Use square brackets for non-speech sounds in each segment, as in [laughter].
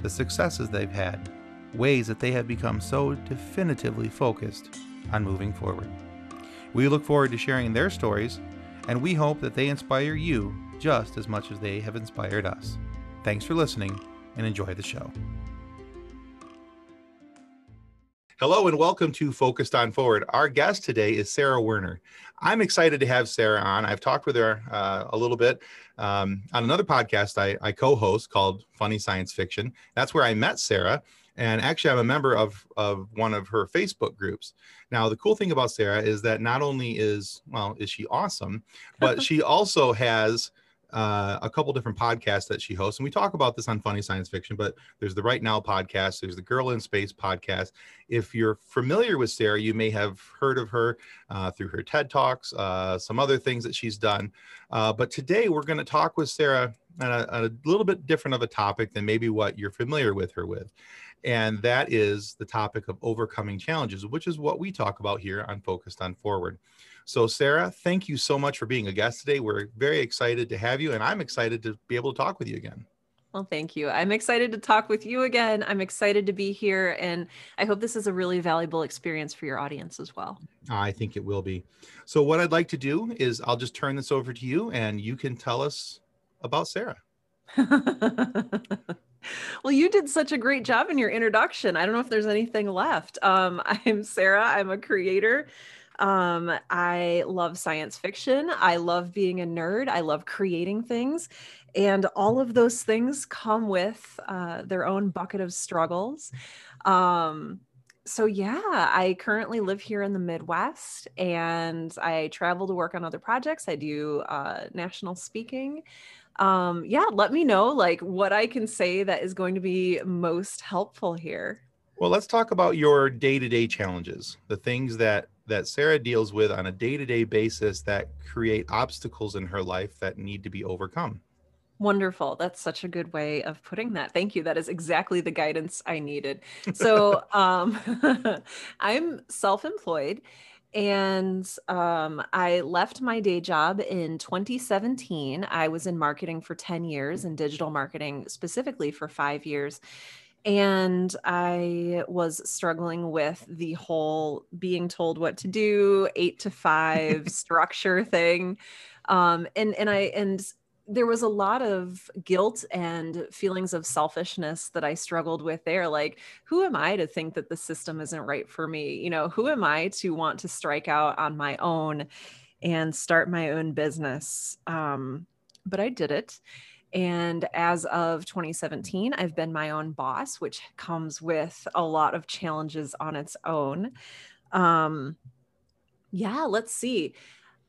the successes they've had, ways that they have become so definitively focused on moving forward. We look forward to sharing their stories, and we hope that they inspire you just as much as they have inspired us. Thanks for listening and enjoy the show. Hello and welcome to Focused on Forward. Our guest today is Sarah Werner. I'm excited to have Sarah on. I've talked with her uh, a little bit um, on another podcast I, I co host called Funny Science Fiction. That's where I met Sarah. And actually, I'm a member of, of one of her Facebook groups. Now, the cool thing about Sarah is that not only is, well, is she awesome, but [laughs] she also has uh, a couple different podcasts that she hosts, and we talk about this on Funny Science Fiction. But there's the Write Now podcast, there's the Girl in Space podcast. If you're familiar with Sarah, you may have heard of her uh, through her TED talks, uh, some other things that she's done. Uh, but today we're going to talk with Sarah on a, on a little bit different of a topic than maybe what you're familiar with her with. And that is the topic of overcoming challenges, which is what we talk about here on Focused on Forward. So, Sarah, thank you so much for being a guest today. We're very excited to have you, and I'm excited to be able to talk with you again. Well, thank you. I'm excited to talk with you again. I'm excited to be here, and I hope this is a really valuable experience for your audience as well. I think it will be. So, what I'd like to do is I'll just turn this over to you, and you can tell us about Sarah. [laughs] well, you did such a great job in your introduction. I don't know if there's anything left. Um, [laughs] I'm Sarah. I'm a creator um, I love science fiction. I love being a nerd. I love creating things. And all of those things come with uh, their own bucket of struggles. Um, so, yeah, I currently live here in the Midwest and I travel to work on other projects. I do uh, national speaking um yeah let me know like what i can say that is going to be most helpful here well let's talk about your day-to-day challenges the things that that Sarah deals with on a day to day basis that create obstacles in her life that need to be overcome. Wonderful. That's such a good way of putting that. Thank you. That is exactly the guidance I needed. So, [laughs] um, [laughs] I'm self employed and um, I left my day job in 2017. I was in marketing for 10 years and digital marketing specifically for five years and I was struggling with the whole being told what to do, eight to five [laughs] structure thing. Um, and and I and there was a lot of guilt and feelings of selfishness that I struggled with there. Like, who am I to think that the system isn't right for me? You know, who am I to want to strike out on my own and start my own business? Um, but I did it and as of 2017, I've been my own boss, which comes with a lot of challenges on its own. Um, yeah, let's see.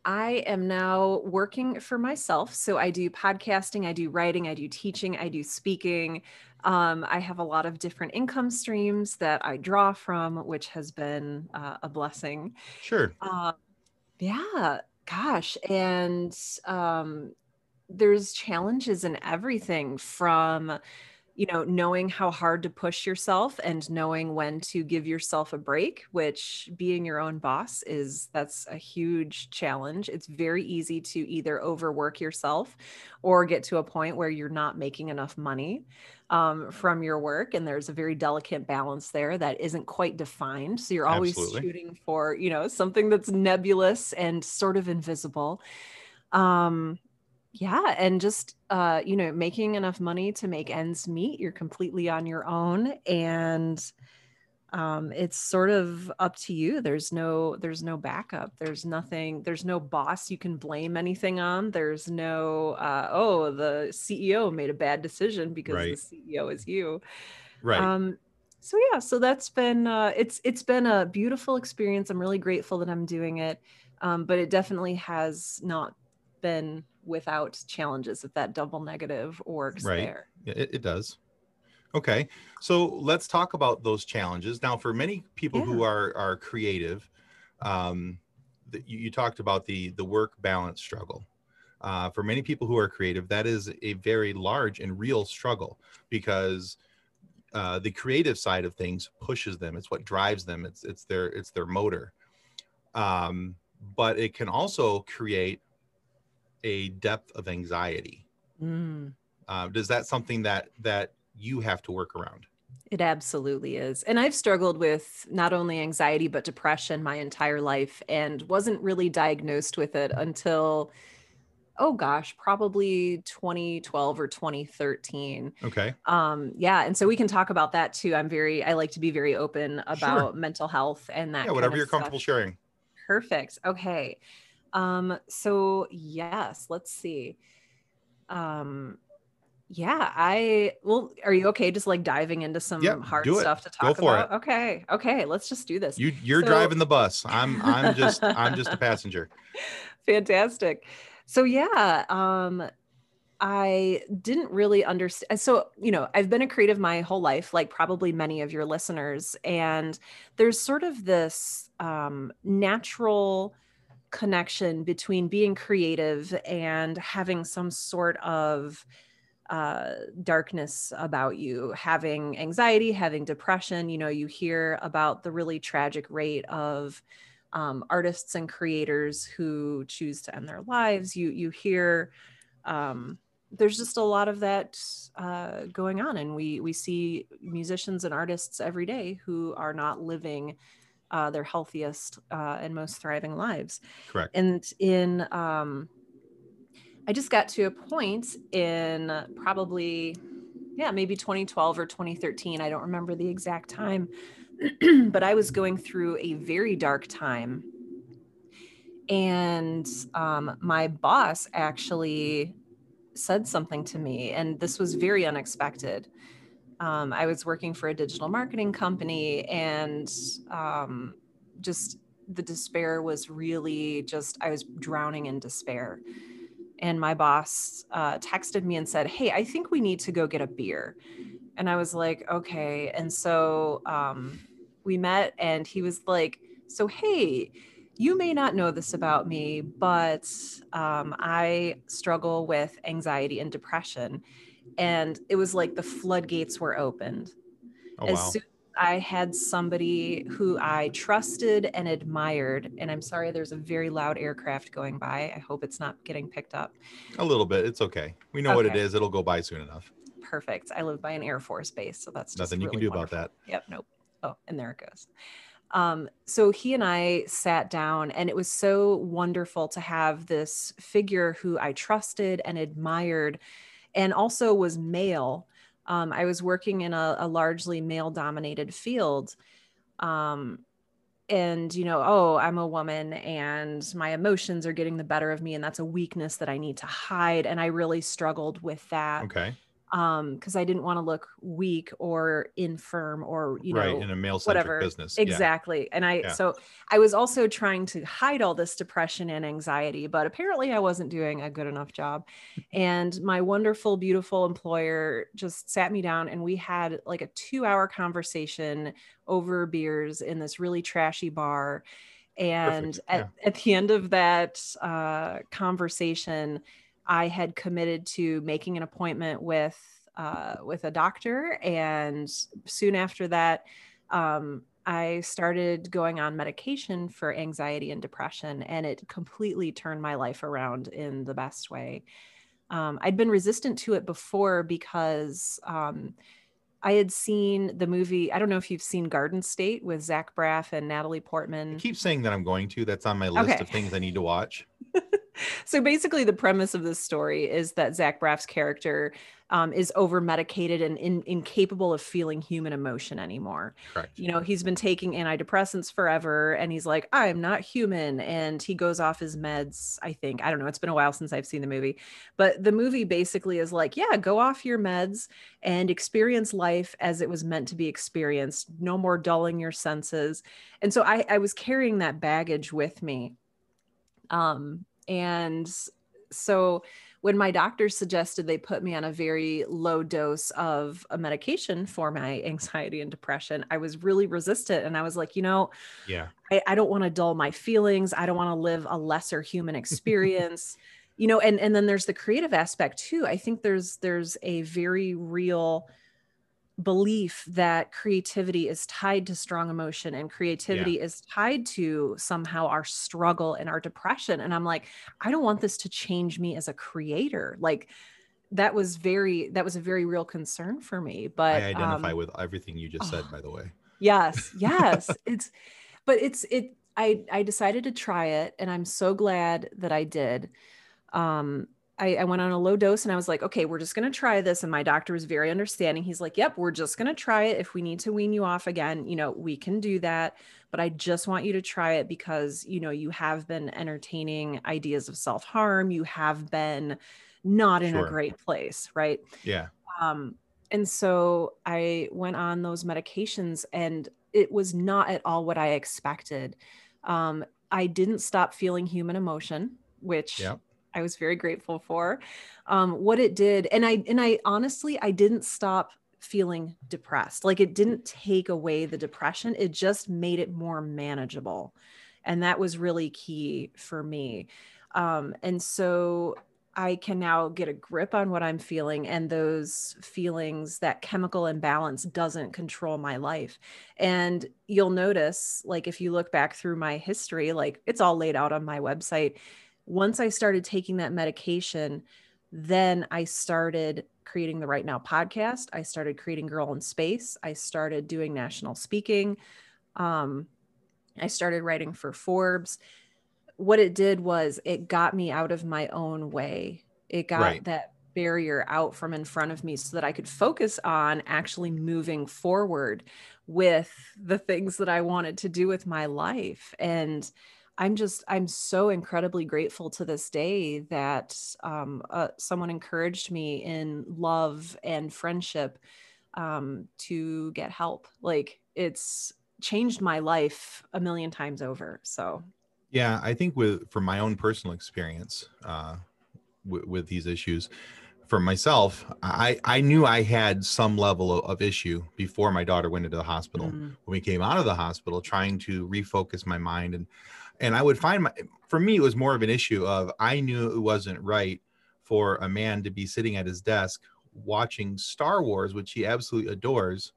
I am now working for myself. So I do podcasting, I do writing, I do teaching, I do speaking. Um, I have a lot of different income streams that I draw from, which has been uh, a blessing. Sure. Uh, yeah, gosh. And um, there's challenges in everything from you know knowing how hard to push yourself and knowing when to give yourself a break which being your own boss is that's a huge challenge. It's very easy to either overwork yourself or get to a point where you're not making enough money um, from your work and there's a very delicate balance there that isn't quite defined. So you're always Absolutely. shooting for you know something that's nebulous and sort of invisible. Um yeah and just uh you know making enough money to make ends meet you're completely on your own and um it's sort of up to you there's no there's no backup there's nothing there's no boss you can blame anything on there's no uh oh the ceo made a bad decision because right. the ceo is you right um so yeah so that's been uh it's it's been a beautiful experience i'm really grateful that i'm doing it um but it definitely has not been without challenges if that double negative works right. there. It, it does. Okay, so let's talk about those challenges now. For many people who are are creative, um, the, you, you talked about the the work balance struggle. Uh, for many people who are creative, that is a very large and real struggle because uh, the creative side of things pushes them. It's what drives them. It's it's their it's their motor. Um, but it can also create a depth of anxiety. Mm. Uh, does that something that that you have to work around? It absolutely is. And I've struggled with not only anxiety, but depression my entire life and wasn't really diagnosed with it until, oh gosh, probably 2012 or 2013. Okay. Um, yeah. And so we can talk about that too. I'm very, I like to be very open about mental health and that. Yeah, whatever you're stuff. comfortable sharing. Perfect. Okay. Um, so yes, let's see. Um, yeah, I well, are you okay just like diving into some Yep, hard stuff to Go talk for about? Okay. Okay, let's just do this. You you're So- driving the bus. I'm I'm just [laughs] I'm just a passenger. Fantastic. So yeah, um I didn't really understand. So, you know, I've been a creative my whole life, like probably many of your listeners. And there's sort of this um, natural connection between being creative and having some sort of uh, darkness about you, having anxiety, having depression. You know, you hear about the really tragic rate of um, artists and creators who choose to end their lives. You you hear um, there's just a lot of that uh, going on, and we we see musicians and artists every day who are not living uh, their healthiest uh, and most thriving lives. Correct. And in um, I just got to a point in probably yeah maybe 2012 or 2013 i don't remember the exact time [clears throat] but i was going through a very dark time and um, my boss actually said something to me and this was very unexpected um, i was working for a digital marketing company and um, just the despair was really just i was drowning in despair. And my boss uh, texted me and said hey i think we need to go get a beer. And i was like okay. And so um, we met and he was like so hey you may not know this about me but um, i struggle with anxiety and depression and it was like the floodgates were opened Oh as wow. soon as I had somebody who I trusted and admired, and I'm sorry, there's a very loud aircraft going by. I hope it's not getting picked up. A little bit. It's okay. We know what it is. It'll go by soon enough. Perfect. I live by an Air Force base, so that's just Nothing you can really do about that. Yep. Nope. Oh, and there it goes. Um, so he and I sat down, and it was so wonderful to have this figure who I trusted and admired, and also was male. Um, I was working in a, a largely male dominated field. Um, and, you know, oh, I'm a woman and my emotions are getting the better of me. And that's a weakness that I need to hide. And I really struggled with that Okay. Um because i didn't want to look weak or infirm or you right. know In a male whatever. business. Yeah. exactly and i Yeah. so i was also trying to hide all this depression and anxiety but apparently i wasn't doing a good enough job and my wonderful beautiful employer just sat me down and we had like a 2 hour conversation over beers in this really trashy bar and Perfect, at, at the end of that uh, conversation I had committed to making an appointment with uh, with a doctor, and soon after that, um, I started going on medication for anxiety and depression, and it completely turned my life around in the best way. Um, I'd been resistant to it before because um, I had seen the movie. I don't know if you've seen Garden State with Zach Braff and Natalie I Portman. keep saying that I'm going to. That's on my list Okay. of things I need to watch. [laughs] so basically the premise of this story is that zach braff's character um, is over medicated and in, incapable of feeling human emotion anymore. Correct. you know he's been taking antidepressants forever and he's like i'm not human and he goes off his meds i think. I don't know. It's been a while since i've seen the movie. But the movie basically is like yeah go off your meds and experience life as it was meant to be experienced. No more dulling your senses. And so i, I was carrying that baggage with me um and so when my doctor suggested they put me on a very low dose of a medication for my anxiety and depression, I was really resistant. And I was like, you know, yeah, I, I don't want to dull my feelings. I don't want to live a lesser human experience. you know, and and then there's the creative aspect too. I think there's there's a very real belief that creativity is tied to strong emotion and creativity yeah. is tied to somehow our struggle and our depression and i'm like i don't want this to change me as a creator. Like that was very that was a very real concern for me but i identify um, with everything you just oh, said [sighs] by the way. Yes yes [laughs] it's but it's it i i decided to try it and i'm so glad that i did. Um I, I, went on a low dose and I was like, okay, we're just going to try this. And my doctor was very understanding. He's like, yep, we're just going to try it. If we need to wean you off again, you know, we can do that. But I just want you to try it because, you know, you have been entertaining ideas of self harm. You have been not in sure. a great place. Right. Yeah. Um, and so I went on those medications and it was not at all what I expected. Um, I didn't stop feeling human emotion, which. Yep I was very grateful for. Um, what it did, and I and I honestly I didn't stop feeling depressed. Like it didn't take away the depression, it just made it more manageable. And that was really key for me. Um, and so I can now get a grip on what I'm feeling, and those feelings, that chemical imbalance doesn't control my life. And you'll notice, like, if you look back through my history, like it's all laid out on my website once I started taking that medication, then I started creating the Write Now podcast. I started creating Girl in Space. I started doing national speaking. Um, I started writing for Forbes. What it did was it got me out of my own way. It got right. that barrier out from in front of me so that I could focus on actually moving forward with the things that I wanted to do with my life. And I'm just I'm so incredibly grateful to this day that um, uh, someone encouraged me in love and friendship um, to get help. Like it's changed my life a million times over. So yeah, I think with from my own personal experience uh, w- with these issues, for myself, I, I knew I had some level of, of issue before my daughter went into the hospital. Mm-hmm. When we came out of the hospital, trying to refocus my mind and and I would find my for me it was more of an issue of I knew it wasn't right for a man to be sitting at his desk watching Star Wars, which he absolutely adores,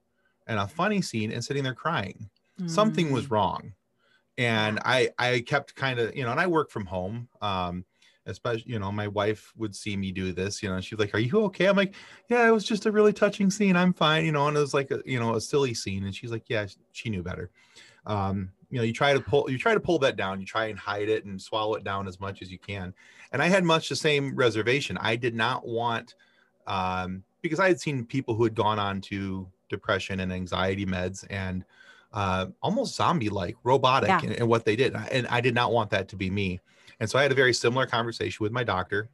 and a funny scene and sitting there crying. Mm. Something was mm. wrong. And I I kept kind of, you know, and I work from home. Um, especially, you know, my wife would see me do this, you know, she's like, Are you okay? I'm like, Yeah, it was just a really touching scene. I'm fine, you know, and it was like a, you know, a silly scene. And she's like, Yeah, she knew better. Um, you know you try to pull you try to pull that down. You try and hide it and swallow it down as much as you can. And i had much the same reservation. I did not want um, because i had seen people who had gone on to depression and anxiety meds and uh, almost zombie like robotic yeah. in, in, what they did. And i did not want that to be me. And so i had a very similar conversation with my doctor.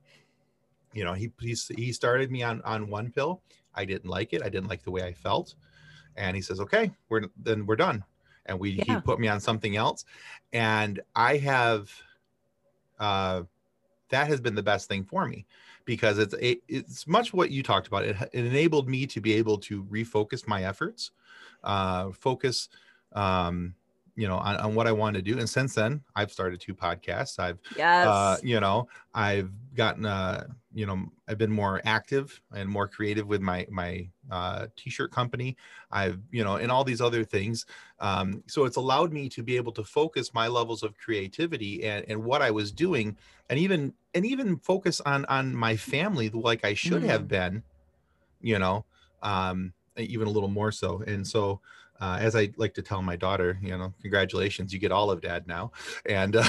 You know he he, he started me on on one pill. I didn't like it. I didn't like the way i felt. And he says okay we're then we're done and we yeah. he put me on something else and i have uh that has been the best thing for me because it's it, it's much what you talked about it, it enabled me to be able to refocus my efforts uh focus um you know on, on what i want to do and since then i've started two podcasts i've yes. uh you know i've gotten uh you know i've been more active and more creative with my my uh, t-shirt company i've you know and all these other things um, so it's allowed me to be able to focus my levels of creativity and, and what i was doing and even and even focus on on my family like i should mm. have been you know um, even a little more so and so uh, as I like to tell my daughter, you know, congratulations, you get all of Dad now, and uh,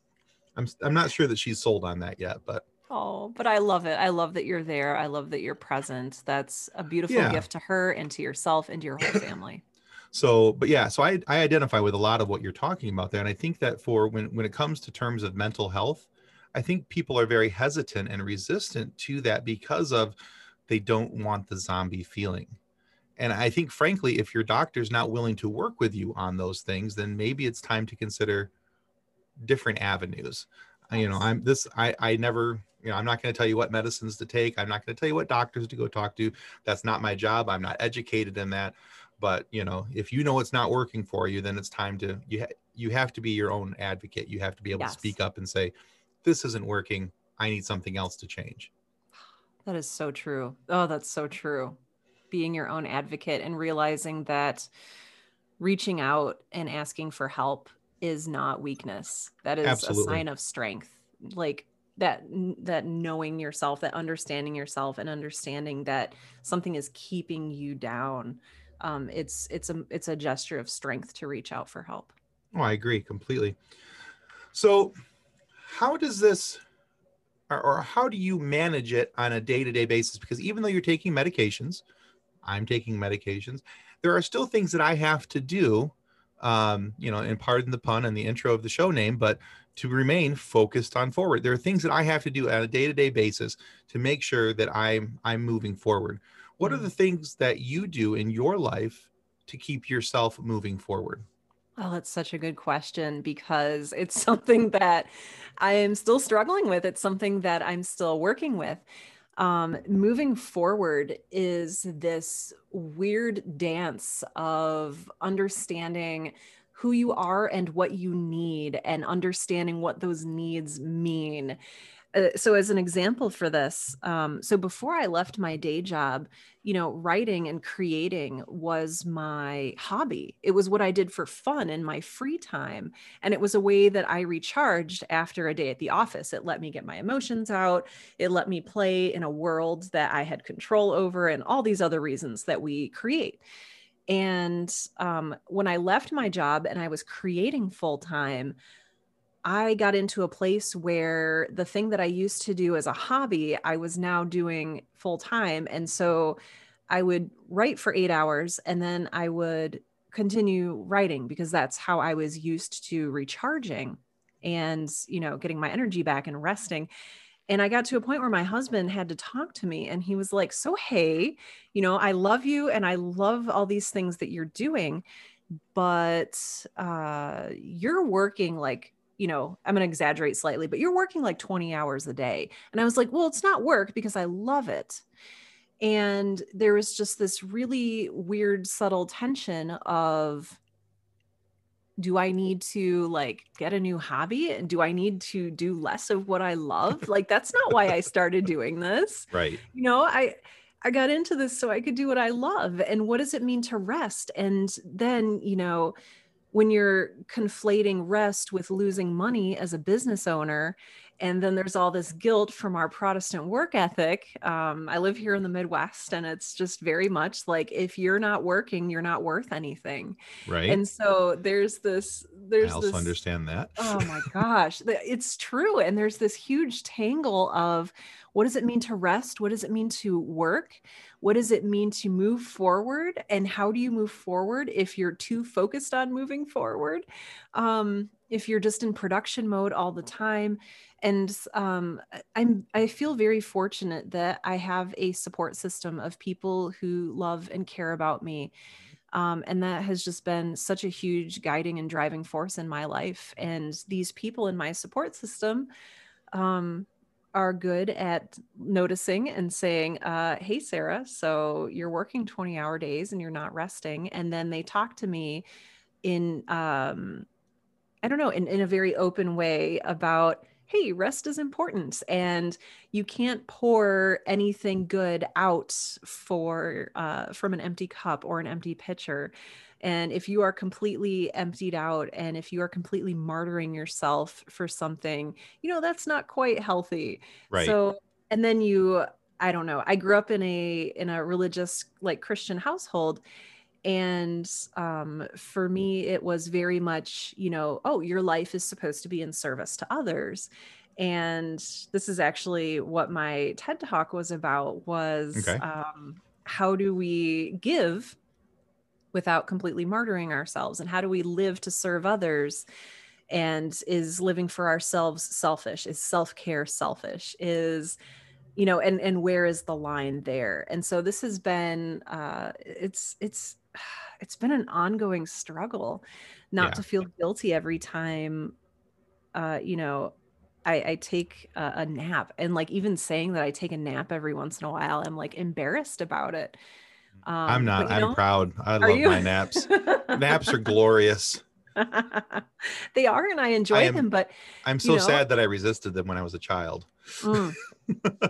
[laughs] I'm I'm not sure that she's sold on that yet, but oh, but I love it. I love that you're there. I love that you're present. That's a beautiful yeah. gift to her and to yourself and to your whole family. [coughs] so, but yeah, so I I identify with a lot of what you're talking about there, and I think that for when when it comes to terms of mental health, I think people are very hesitant and resistant to that because of they don't want the zombie feeling and I think, frankly, if your doctor's not willing to work with you on those things, then maybe it's time to consider different avenues. you know i'm this i i never you know i'm not going to tell you what medicines to take. I'm not going to tell you what doctors to go talk to. That's not my job. I'm not educated in that. But you know if you know it's not working for you then it's time to you ha- you have to be your own advocate. You have to be able yes. to speak up and say this isn't working. I need something else to change. That is so true. Oh that's so true being your own advocate and realizing that reaching out and asking for help is not weakness. That is Absolutely. a sign of strength. Like that that knowing yourself that understanding yourself and understanding that something is keeping you down um, it's it's a it's a gesture of strength to reach out for help. Oh i agree completely. So how does this or, or how do you manage it on a day-to-day basis? Because even though you're taking medications i'm taking medications there are still things that i have to do um, you know, and pardon the pun and the intro of the show name, but to remain focused on forward. There are things that I have to do on a day-to-day basis to make sure that I'm I'm moving forward. What are the things that you do in your life to keep yourself moving forward? Oh, that's such a good question because it's [laughs] something that I am still struggling with. It's something that I'm still working with um, moving forward is this weird dance of understanding who you are and what you need and understanding what those needs mean uh, so as an example for this um, so before i left my day job you know writing and creating was my hobby. It was what i did for fun in my free time and it was a way that i recharged after a day at the office. It let me get my emotions out. It let me play in a world that i had control over and all these other reasons that we create. And um, when i left my job and i was creating full time I got into a place where the thing that I used to do as a hobby, I was now doing full time. And so I would write for eight hours and then I would continue writing because that's how I was used to recharging and, you know, getting my energy back and resting. And I got to a point where my husband had to talk to me and he was like, So, hey, you know, I love you and I love all these things that you're doing, but uh, you're working like you know, I'm going to exaggerate slightly, but you're working like 20 hours a day. And I was like, well, it's not work because I love it. And there was just this really weird, subtle tension of, do I need to like get a new hobby? And do I need to do less of what I love? like, that's not why I started doing this. Right. You know, I, I got into this so I could do what I love. And what does it mean to rest? And then, you know, when you're conflating rest with losing money as a business owner and then there's all this guilt from our protestant work ethic um, i live here in the midwest and it's just very much like if you're not working you're not worth anything. Right. And so there's this there's I also this, understand that. Oh my [laughs] gosh it's true and there's this huge tangle of what does it mean to rest? What does it mean to work? What does it mean to move forward? And how do you move forward if you're too focused on moving forward? Um, if you're just in production mode all the time. And um, i'm i feel very fortunate that i have a support system of people who love and care about me. Um, and that has just been such a huge guiding and driving force in my life. And these people in my support system um, are good at noticing and saying, uh, Hey, Sarah, so you're working 20 hour days and you're not resting. And then they talk to me in, um, I don't know, in, in a very open way about, Hey, rest is important. And you can't pour anything good out for, uh, from an empty cup or an empty pitcher. And if you are completely emptied out and if you are completely martyring yourself for something, you know, that's not quite healthy. Right. So, and then you, I don't know, I grew up in a, in a religious, like Christian household and um, for me it was very much you know oh your life is supposed to be in service to others. And this is actually what my ted talk was about was okay. um, how do we give without completely martyring ourselves? And how do we live to serve others? And is living for ourselves selfish? Is self-care selfish? Is you know and and where is the line there? And so this has been uh it's it's it's been an ongoing struggle not yeah. to feel guilty every time uh you know I, I take a, a nap and like even saying that I take a nap every once in a while, I'm like embarrassed about it. Um, I'm not. but, I'm know, proud. I love you? my naps. naps are glorious. [laughs] they are, and I enjoy I am- them. But I'm so know? sad that I resisted them when I was a child. Mm,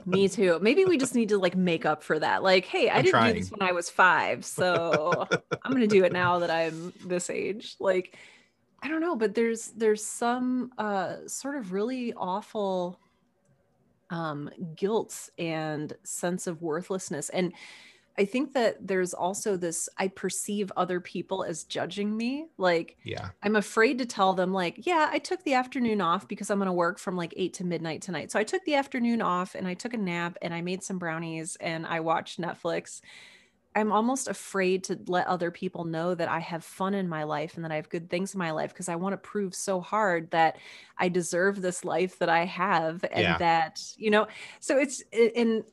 me too. Maybe we just need to like make up for that. Like, hey, I I'm didn't do this when I was five, so [laughs] I'm gonna do it now that I'm this age. Like, I don't know, but there's there's some uh sort of really awful um guilt and sense of worthlessness and i think that there's also this i perceive other people as judging me like Yeah. i'm afraid to tell them like yeah i took the afternoon off because i'm going to work from like 8 to midnight tonight so i took the afternoon off and i took a nap and i made some brownies and i watched netflix i'm almost afraid to let other people know that i have fun in my life and that i have good things in my life because i want to prove so hard that i deserve this life that i have and Yeah. that you know so it's in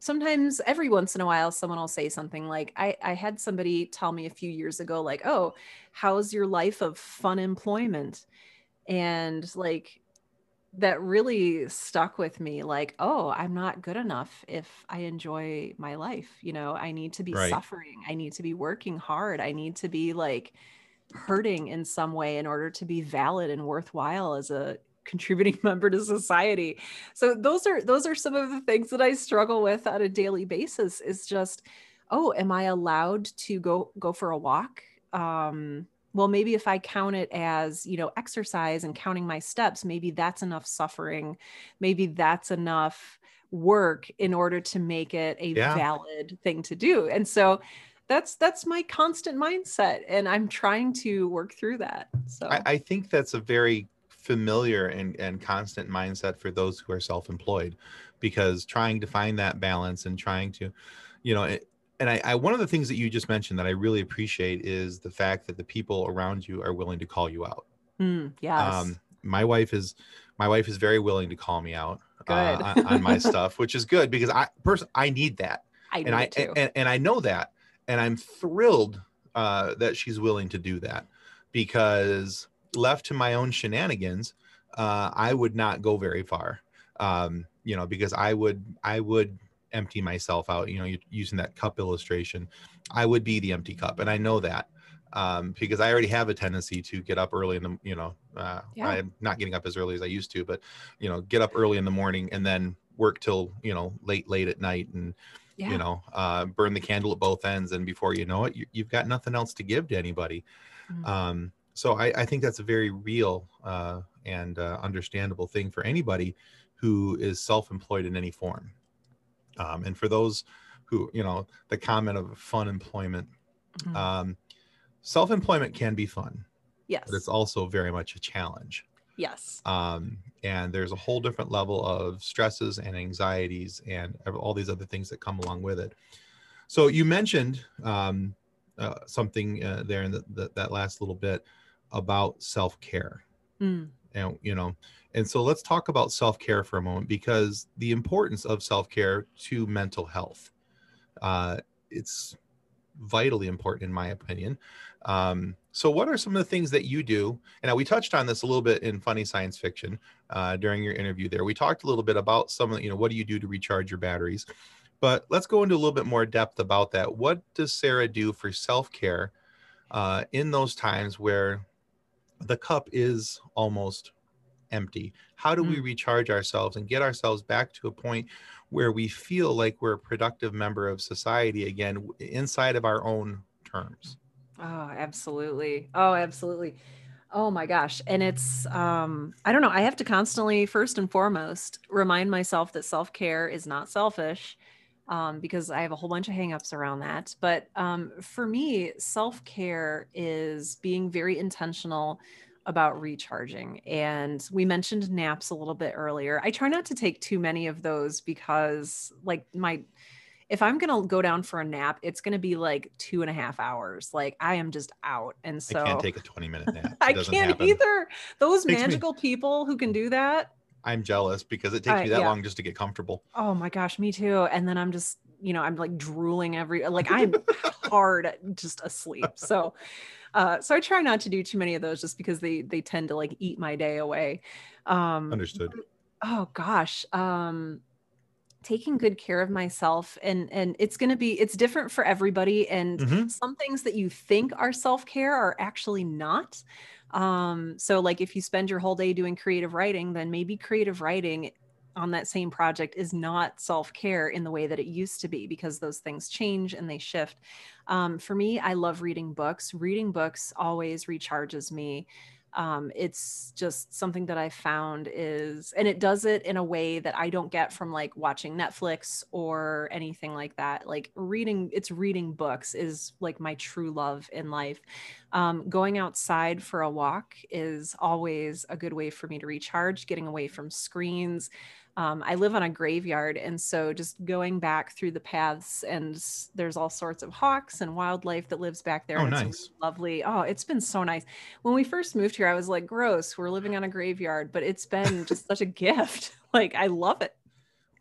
sometimes every once in a while someone will say something like I, I had somebody tell me a few years ago like oh how's your life of fun employment? And like that really stuck with me like oh i'm not good enough if i enjoy my life you know? I need to be Right. suffering. I need to be working hard. I need to be like hurting in some way in order to be valid and worthwhile as a contributing [laughs] member to society. So those are those are some of the things that i struggle with on a daily basis is just oh am i allowed to go go for a walk? Um well maybe if i count it as you know exercise and counting my steps maybe that's enough suffering. Maybe that's enough work in order to make it a Yeah. valid thing to do. And so that's that's my constant mindset and i'm trying to work through that so. I, I think that's a very familiar and, and constant mindset for those who are self-employed because trying to find that balance and trying to you know it, and I, I one of the things that you just mentioned that i really appreciate is the fact that the people around you are willing to call you out. Mm, yes. Um, my wife is my wife is very willing to call me out uh, on, on my stuff which is good because i person i need that. I and I and, and I know that, and I'm thrilled uh, that she's willing to do that because left to my own shenanigans, uh, I would not go very far. Um, you know, because I would I would empty myself out. You know, using that cup illustration, I would be the empty cup, and I know that um, because I already have a tendency to get up early in the you know uh, Yeah. I'm not getting up as early as I used to, but you know, get up early in the morning and then work till you know late late at night and yeah you know uh, burn the candle at both ends and before you know it you, you've got nothing else to give to anybody Mm. um, so I, I think that's a very real uh, and uh, understandable thing for anybody who is self-employed in any form. Um, and for those who you know the comment of fun employment Mhm. um, self-employment can be fun yes. but it's also very much a challenge. Yes. Um, and there's a whole different level of stresses and anxieties and all these other things that come along with it. So you mentioned um, uh, something uh, there in the, the, that last little bit about self-care. Mm, and you know and so let's talk about self-care for a moment because the importance of self-care to mental health uh, it's vitally important in my opinion. Um, so what are some of the things that you do? And we touched on this a little bit in funny science fiction uh, during your interview there. We talked a little bit about some of the, you know what do you do to recharge your batteries? But let's go into a little bit more depth about that. What does sarah do for self-care uh, in those times where the cup is almost empty how do we recharge ourselves and get ourselves back to a point where we feel like we're a productive member of society again inside of our own terms Oh, absolutely. Oh, absolutely. Oh my gosh. And it's um I don't know, I have to constantly first and foremost remind myself that self-care is not selfish. Um, because I have a whole bunch of hangups around that. But um, for me, self care is being very intentional about recharging. And we mentioned naps a little bit earlier. I try not to take too many of those because, like, my if I'm gonna go down for a nap, it's gonna be like two and a half hours. Like I am just out. And so i can't take a 20 minute nap [laughs] I can't happen. either. Those Takes me- magical people who can do that. I'm jealous because it takes Uh, me that yeah. long just to get comfortable Oh my gosh, me too. And then I'm just you know, I'm like drooling every like I'm [laughs] hard just asleep. So uh so I try not to do too many of those just because they they tend to like eat my day away. Um Understood. Oh gosh. Um taking good care of myself and and it's going to be it's different for everybody and hmm some things that you think are self-care are actually not um so like if you spend your whole day doing creative writing then maybe creative writing on that same project is not self-care in the way that it used to be because those things change and they shift. Um, for me i love reading books. Reading books always recharges me um, it's just something that I found is, and it does it in a way that I don't get from like watching Netflix or anything like that. Like reading, it's reading books is like my true love in life. Um, going outside for a walk is always a good way for me to recharge, getting away from screens, um, I live on a graveyard, and so just going back through the paths, and there's all sorts of hawks and wildlife that lives back there. Oh, and it's nice. lovely. Oh, it's been so nice. When we first moved here, I was like, gross, we're living on a graveyard, but it's been [laughs] just such a gift. [laughs] Like, I love it.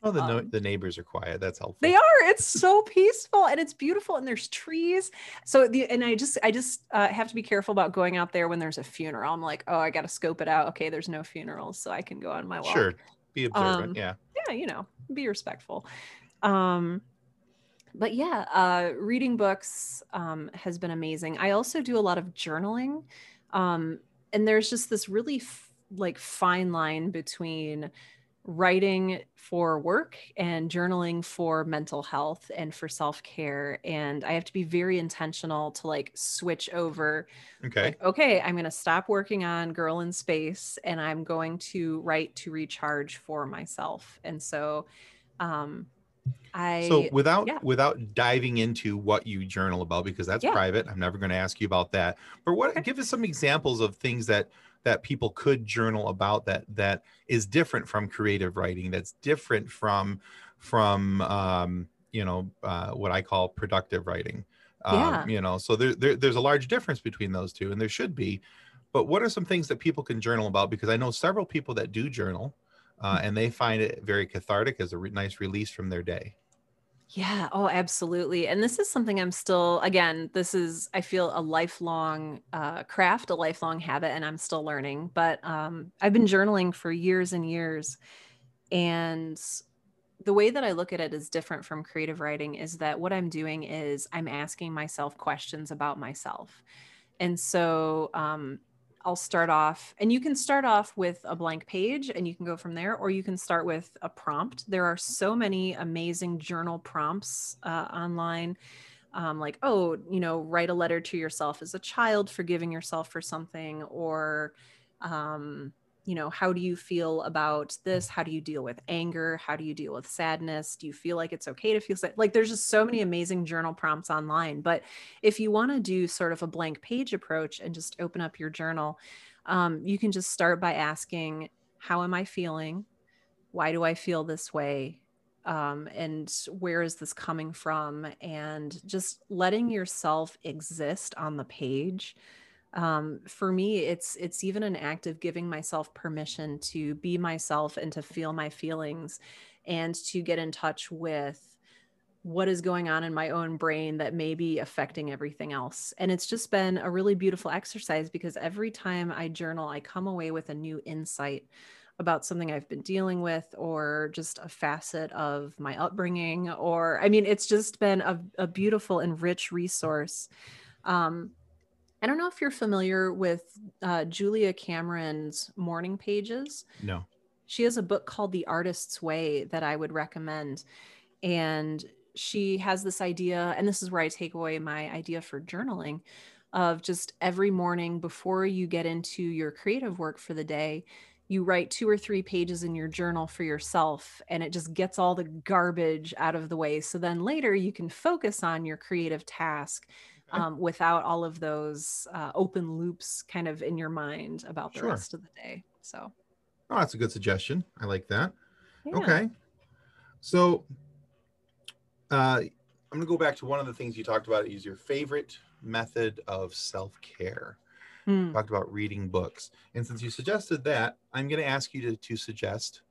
Oh, the no, Um, the neighbors are quiet. That's helpful. they are. It's so peaceful and it's beautiful, and there's trees. So the and I just I just uh, have to be careful about going out there when there's a funeral. I'm like, oh, I got to scope it out. Okay, there's no funerals, so I can go on my walk. Sure. Be observant. Um, yeah. yeah you know be respectful um but yeah uh reading books um has been amazing i also do a lot of journaling um and there's just this really f- like fine line between writing for work and journaling for mental health and for self-care and i have to be very intentional to like switch over Okay. like okay i'm going to stop working on girl in space and i'm going to write to recharge for myself and so um i so without yeah. without diving into what you journal about because that's Yeah. private i'm never going to ask you about that but what Okay. give us some examples of things that that people could journal about that that is different from creative writing that's different from from um you know uh, what i call productive writing. Yeah. um, you know so there, there there's a large difference between those two and there should be. But what are some things that people can journal about? Because i know several people that do journal uh, and they find it very cathartic as a re- nice release from their day Yeah, oh, absolutely. And this is something I'm still, again, this is, I feel a lifelong uh, craft, a lifelong habit, and I'm still learning. But um, I've been journaling for years and years. And the way that I look at it is different from creative writing is that what I'm doing is I'm asking myself questions about myself. And so um, I'll start off, and you can start off with a blank page and you can go from there, or you can start with a prompt. There are so many amazing journal prompts uh, online. Um, like, oh, you know, write a letter to yourself as a child, forgiving yourself for something, or, um, you know, how do you feel about this? How do you deal with anger? How do you deal with sadness? Do you feel like it's okay to feel sad? Like, there's just so many amazing journal prompts online. But if you want to do sort of a blank page approach and just open up your journal, um, you can just start by asking, How am I feeling? Why do I feel this way? Um, and where is this coming from? And just letting yourself exist on the page. Um, for me, it's it's even an act of giving myself permission to be myself and to feel my feelings, and to get in touch with what is going on in my own brain that may be affecting everything else. And it's just been a really beautiful exercise because every time I journal, I come away with a new insight about something I've been dealing with or just a facet of my upbringing. Or, I mean, it's just been a, a beautiful and rich resource. Um, I don't know if you're familiar with uh, Julia Cameron's morning pages no she has a book called The Artist's Way that I would recommend. And she has this idea, and this is where I take away my idea for journaling of just every morning before you get into your creative work for the day, you write two or three pages in your journal for yourself, and it just gets all the garbage out of the way. So then later you can focus on your creative task. Okay. Um, without all of those uh, open loops kind of in your mind about the Sure. rest of the day. So, oh that's a good suggestion i like that yeah. okay so uh i'm going to go back to one of the things you talked about is your favorite method of self-care Hmm. talked about reading books and since you suggested that i'm going to ask you to, to suggest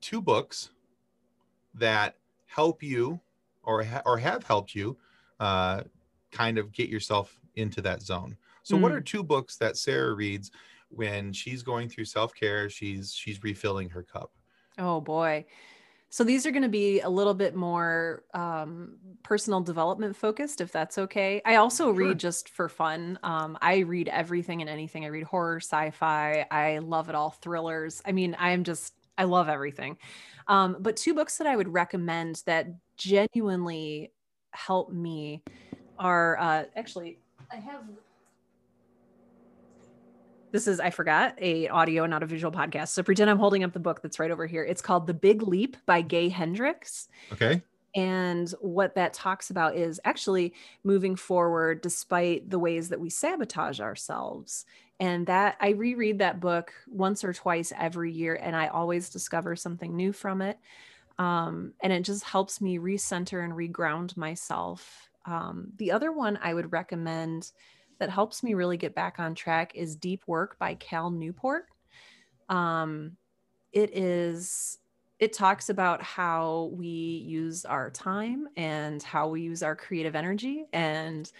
two books that help you or ha- or have helped you uh, kind of get yourself into that zone. So, mm. what are two books that Sarah reads when she's going through self care? She's she's refilling her cup. Oh boy. So these are going to be a little bit more um, personal development focused, if that's okay. I also sure. read just for fun. Um, I read everything and anything. I read horror, sci-fi. I love it all. Thrillers. I mean, I am just I love everything. Um, but two books that I would recommend that genuinely help me are uh, actually I have this is i forgot a audio not a visual podcast. So pretend i'm holding up the book that's right over here. It's called the big leap by gay hendricks. Okay. And what that talks about is actually moving forward despite the ways that we sabotage ourselves. And that i reread that book once or twice every year and i always discover something new from it. Um, and it just helps me recenter and reground myself um, the other one i would recommend that helps me really get back on track is Deep Work by Cal Newport. Um, it is it talks about how we use our time and how we use our creative energy and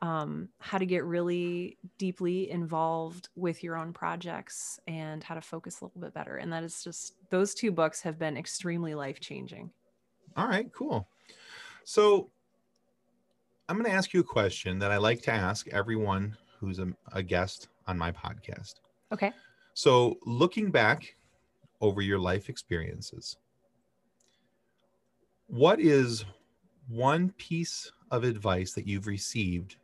um, how to get really deeply involved with your own projects and how to focus a little bit better. And that is just those two books have been extremely life changing. All right, cool. So I'm going to ask you a question that I like to ask everyone who's a, a guest on my podcast. Okay. So, looking back over your life experiences, what is one piece of advice that you've received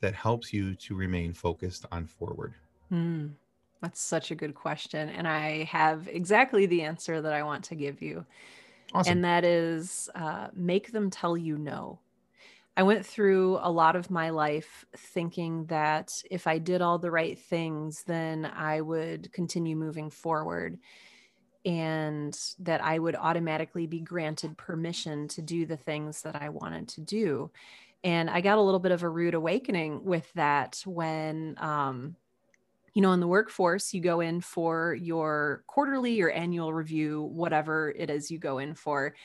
that helps you to remain focused on forward? Mm, that's such a good question. And I have exactly the answer that I want to give you. Awesome. And that is uh, make them tell you no. I went through a lot of my life thinking that if I did all the right things, then I would continue moving forward and that I would automatically be granted permission to do the things that I wanted to do. And I got a little bit of a rude awakening with that when, um, you know, in the workforce, you go in for your quarterly or annual review, whatever it is you go in for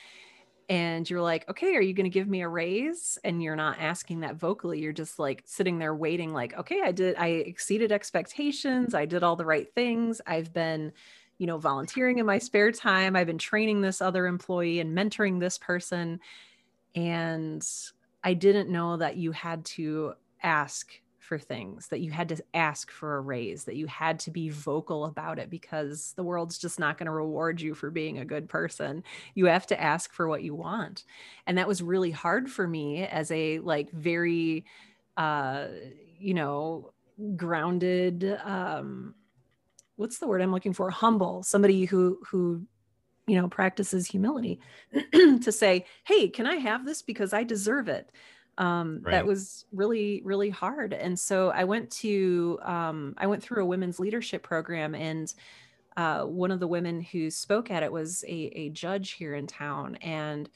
and you're like, okay, are you going to give me a raise? And you're not asking that vocally. You're just like sitting there waiting, like, okay, I did, I exceeded expectations. I did all the right things. I've been, you know, volunteering in my spare time. I've been training this other employee and mentoring this person. And I didn't know that you had to ask for things, that you had to ask for a raise, that you had to be vocal about it because the world's just not going to reward you for being a good person. You have to ask for what you want. And that was really hard for me as a like very uh you know, grounded um what's the word I'm looking for? Humble, somebody who who you know practices humility [clears throat] to say hey can i have this because i deserve it um, right. that was really really hard and so i went to um, i went through a women's leadership program and uh, one of the women who spoke at it was a, a judge here in town and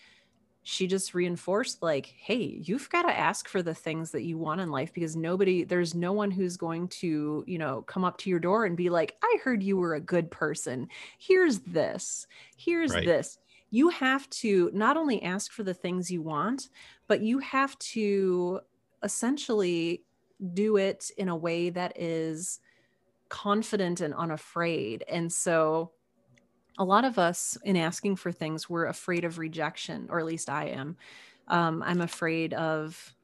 she just reinforced like hey you've got to ask for the things that you want in life because nobody there's no one who's going to you know come up to your door and be like i heard you were a good person here's this here's right. this you have to not only ask for the things you want, but you have to essentially do it in a way that is confident and unafraid. And so, a lot of us, in asking for things, we're afraid of rejection, or at least I am. Um, I'm afraid of,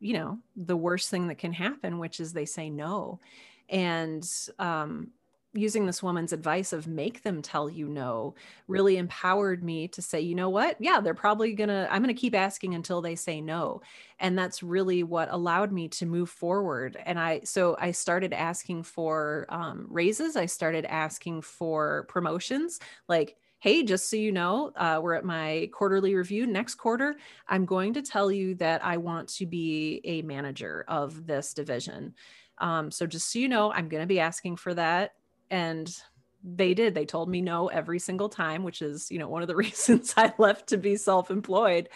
you know, the worst thing that can happen, which is they say no. And um, using this woman's advice of make them tell you no really empowered me to say you know what? Yeah they're probably gonna i'm gonna keep asking until they say no. And that's really what allowed me to move forward. And i so i started asking for um, raises. I started asking for promotions like hey, just so you know, uh, we're at my quarterly review. Next quarter. I'm going to tell you that I want to be a manager of this division. Um, so just so you know, I'm going to be asking for that and they did they told me no every single time which is you know one of the [laughs] reasons i left to be self-employed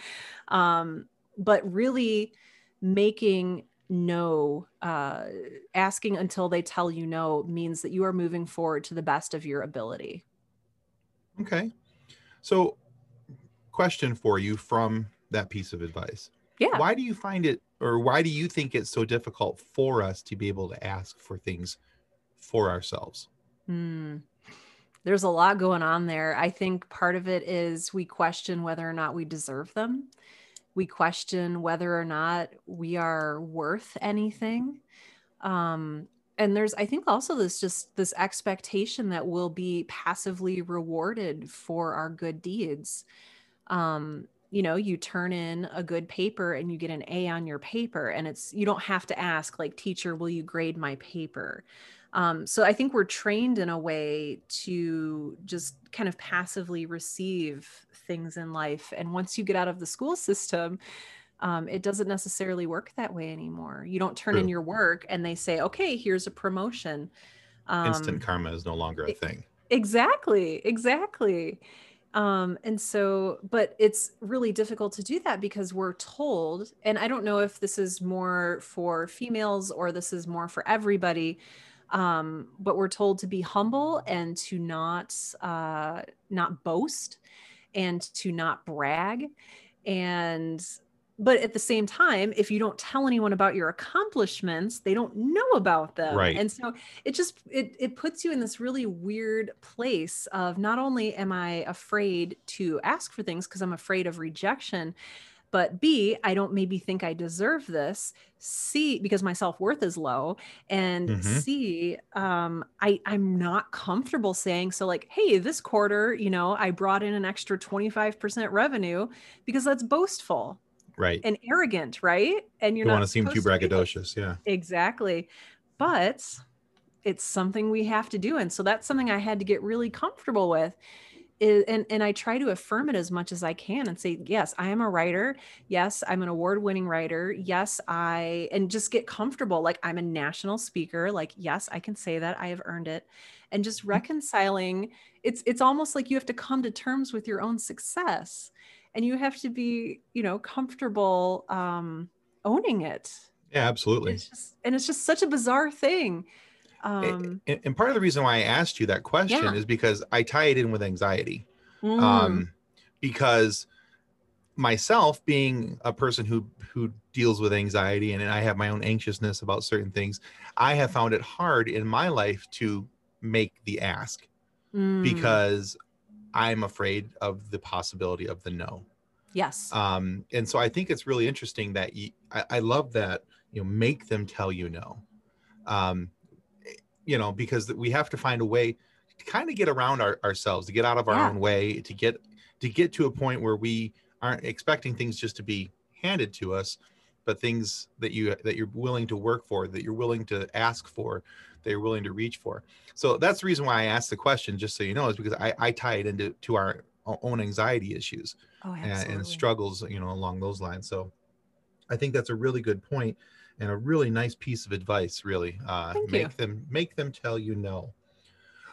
um, but really making no uh, asking until they tell you no means that you are moving forward to the best of your ability okay so question for you from that piece of advice. Yeah. Why do you find it, or why do you think it's so difficult for us to be able to ask for things for ourselves? Mm. There's a lot going on there. I think part of it is we question whether or not we deserve them. We question whether or not we are worth anything. Um, and there's, I think, also this just this expectation that we'll be passively rewarded for our good deeds. Um, you know you turn in a good paper and you get an a on your paper and it's you don't have to ask like teacher will you grade my paper um, so i think we're trained in a way to just kind of passively receive things in life and once you get out of the school system um, it doesn't necessarily work that way anymore you don't turn True. in your work and they say okay here's a promotion um, Instant karma is no longer a thing. exactly exactly um and so but it's really difficult to do that because we're told and i don't know if this is more for females or this is more for everybody um but we're told to be humble and to not uh not boast and to not brag and but at the same time if you don't tell anyone about your accomplishments they don't know about them Right. and so it just it, it puts you in this really weird place of not only am i afraid to ask for things because i'm afraid of rejection but b i don't maybe think i deserve this c because my self-worth is low and Mhm. c um i i'm not comfortable saying so like hey this quarter you know i brought in an extra 25% revenue because that's boastful Right. and arrogant right and you're you not want to seem too supposed to braggadocious. Yeah. Exactly. But it's something we have to do. And so that's something I had to get really comfortable with. Is, and, and I try to affirm it as much as I can and say, yes, I am a writer. Yes, I'm an award winning writer. Yes, I, and just get comfortable. Like I'm a national speaker. Like, yes, I can say that I have earned it. And just reconciling, it's, it's almost like you have to come to terms with your own success and you have to be, you know, comfortable um, owning it. Yeah, absolutely. It's just, and it's just such a bizarre thing. A- Um, and, and part of the reason why I asked you that question Yeah. is because I tie it in with anxiety. mm, Um, because myself being a person who who deals with anxiety and I have my own anxiousness about certain things, I have found it hard in my life to make the ask mm, because I'm afraid of the possibility of the no. yes, um, and so i think it's really interesting that you I, I love that you know make them tell you no um, you know because we have to find a way to kind of get around our, ourselves to get out of our Yeah. own way to get to get to a point where we aren't expecting things just to be handed to us but things that you that you're willing to work for that you're willing to ask for that you're willing to reach for. So that's the reason why i asked the question just so you know is because i, I tie it into to our own anxiety issues oh, and, and struggles you know along those lines. So i think that's a really good point and a really nice piece of advice really uh Thank make you. them make them tell you no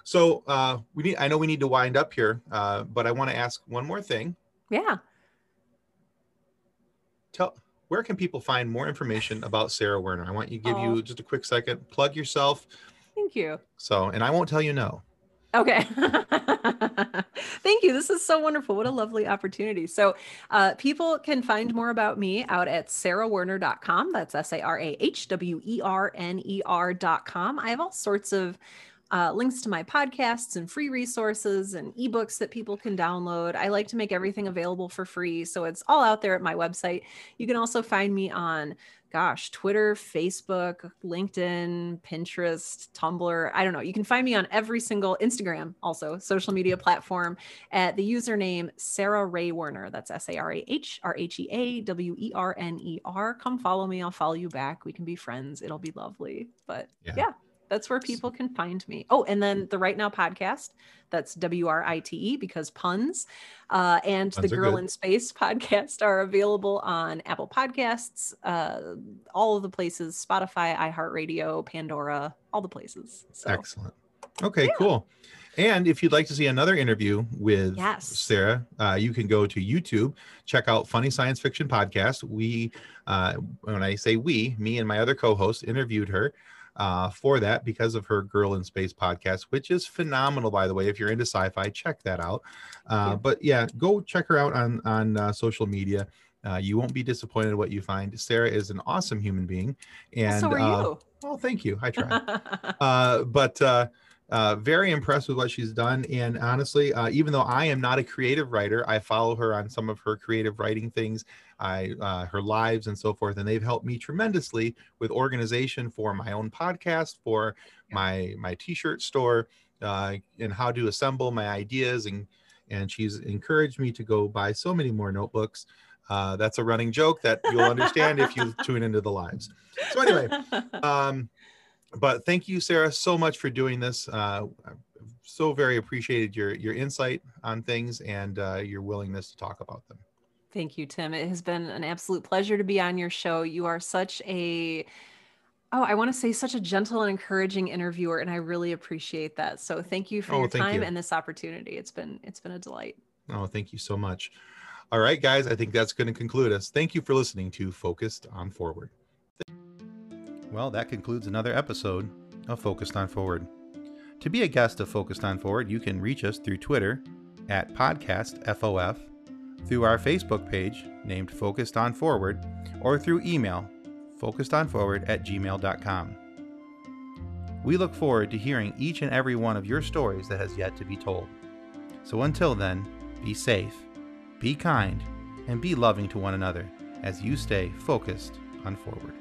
so uh we need i know we need to wind up here uh but i want to ask one more thing yeah. tell where can people find more information about sarah werner i want you to give Oh. you just a quick second plug yourself Thank you. so and i won't tell you no Okay. [laughs] Thank you. This is so wonderful. What a lovely opportunity. So, uh, people can find more about me out at sarahwerner.com. That's S A R A H W E R N E R.com. I have all sorts of uh, links to my podcasts and free resources and ebooks that people can download. I like to make everything available for free. So, it's all out there at my website. You can also find me on gosh, Twitter, Facebook, LinkedIn, Pinterest, Tumblr. I don't know. You can find me on every single Instagram, also social media platform at the username Sarah Rhea Werner. That's S A R A H R H E A W E R N E R. Come follow me. I'll follow you back. We can be friends. It'll be lovely. But Yeah. yeah. That's where people can find me. Oh, and then the Write Now podcast. That's W R I T E because puns. Uh, and Puns the Girl good. in Space [laughs] podcast are available on Apple Podcasts, uh, all of the places Spotify, iHeartRadio, Pandora, all the places. So, Excellent. Okay, cool. And if you'd like to see another interview with Yes. Sarah, uh, you can go to YouTube, check out Funny Science Fiction Podcast. We, uh, when I say we, me and my other co host interviewed her uh, for that because of her Girl in Space podcast, which is phenomenal, by the way. If you're into sci fi, check that out. Uh, you. but yeah, go check her out on, on uh, social media. Uh, you won't be disappointed what you find. Sarah is an awesome human being, and so are uh, you. well, thank you. I [laughs] try, uh, but uh, very impressed with what she's done. And honestly, uh, even though I am not a creative writer, I follow her on some of her creative writing things, I uh, her lives and so forth, and they've helped me tremendously with organization for my own podcast, for my my T-shirt store, uh, and how to assemble my ideas and and she's encouraged me to go buy so many more notebooks. Uh, that's a running joke that you'll understand if you [laughs] tune into the lives. So anyway, [laughs] um, but thank you, Sarah, so much for doing this. Uh, so very appreciated your your insight on things and uh, your willingness to talk about them. Thank you, Tim. It has been an absolute pleasure to be on your show. You are such a oh, I want to say such a gentle and encouraging interviewer, and I really appreciate that. So thank you for Oh, your time you. and this opportunity. It's been it's been a delight. Oh, thank you so much. All right, guys, I think that's going to conclude us. Thank you for listening to Focused on Forward. Well, that concludes another episode of Focused on Forward. To be a guest of Focused on Forward, you can reach us through Twitter at podcastfof, through our Facebook page named Focused on Forward, or through email focusedonforward at gmail.com. We look forward to hearing each and every one of your stories that has yet to be told. So until then, be safe, be kind, and be loving to one another as you stay focused on forward.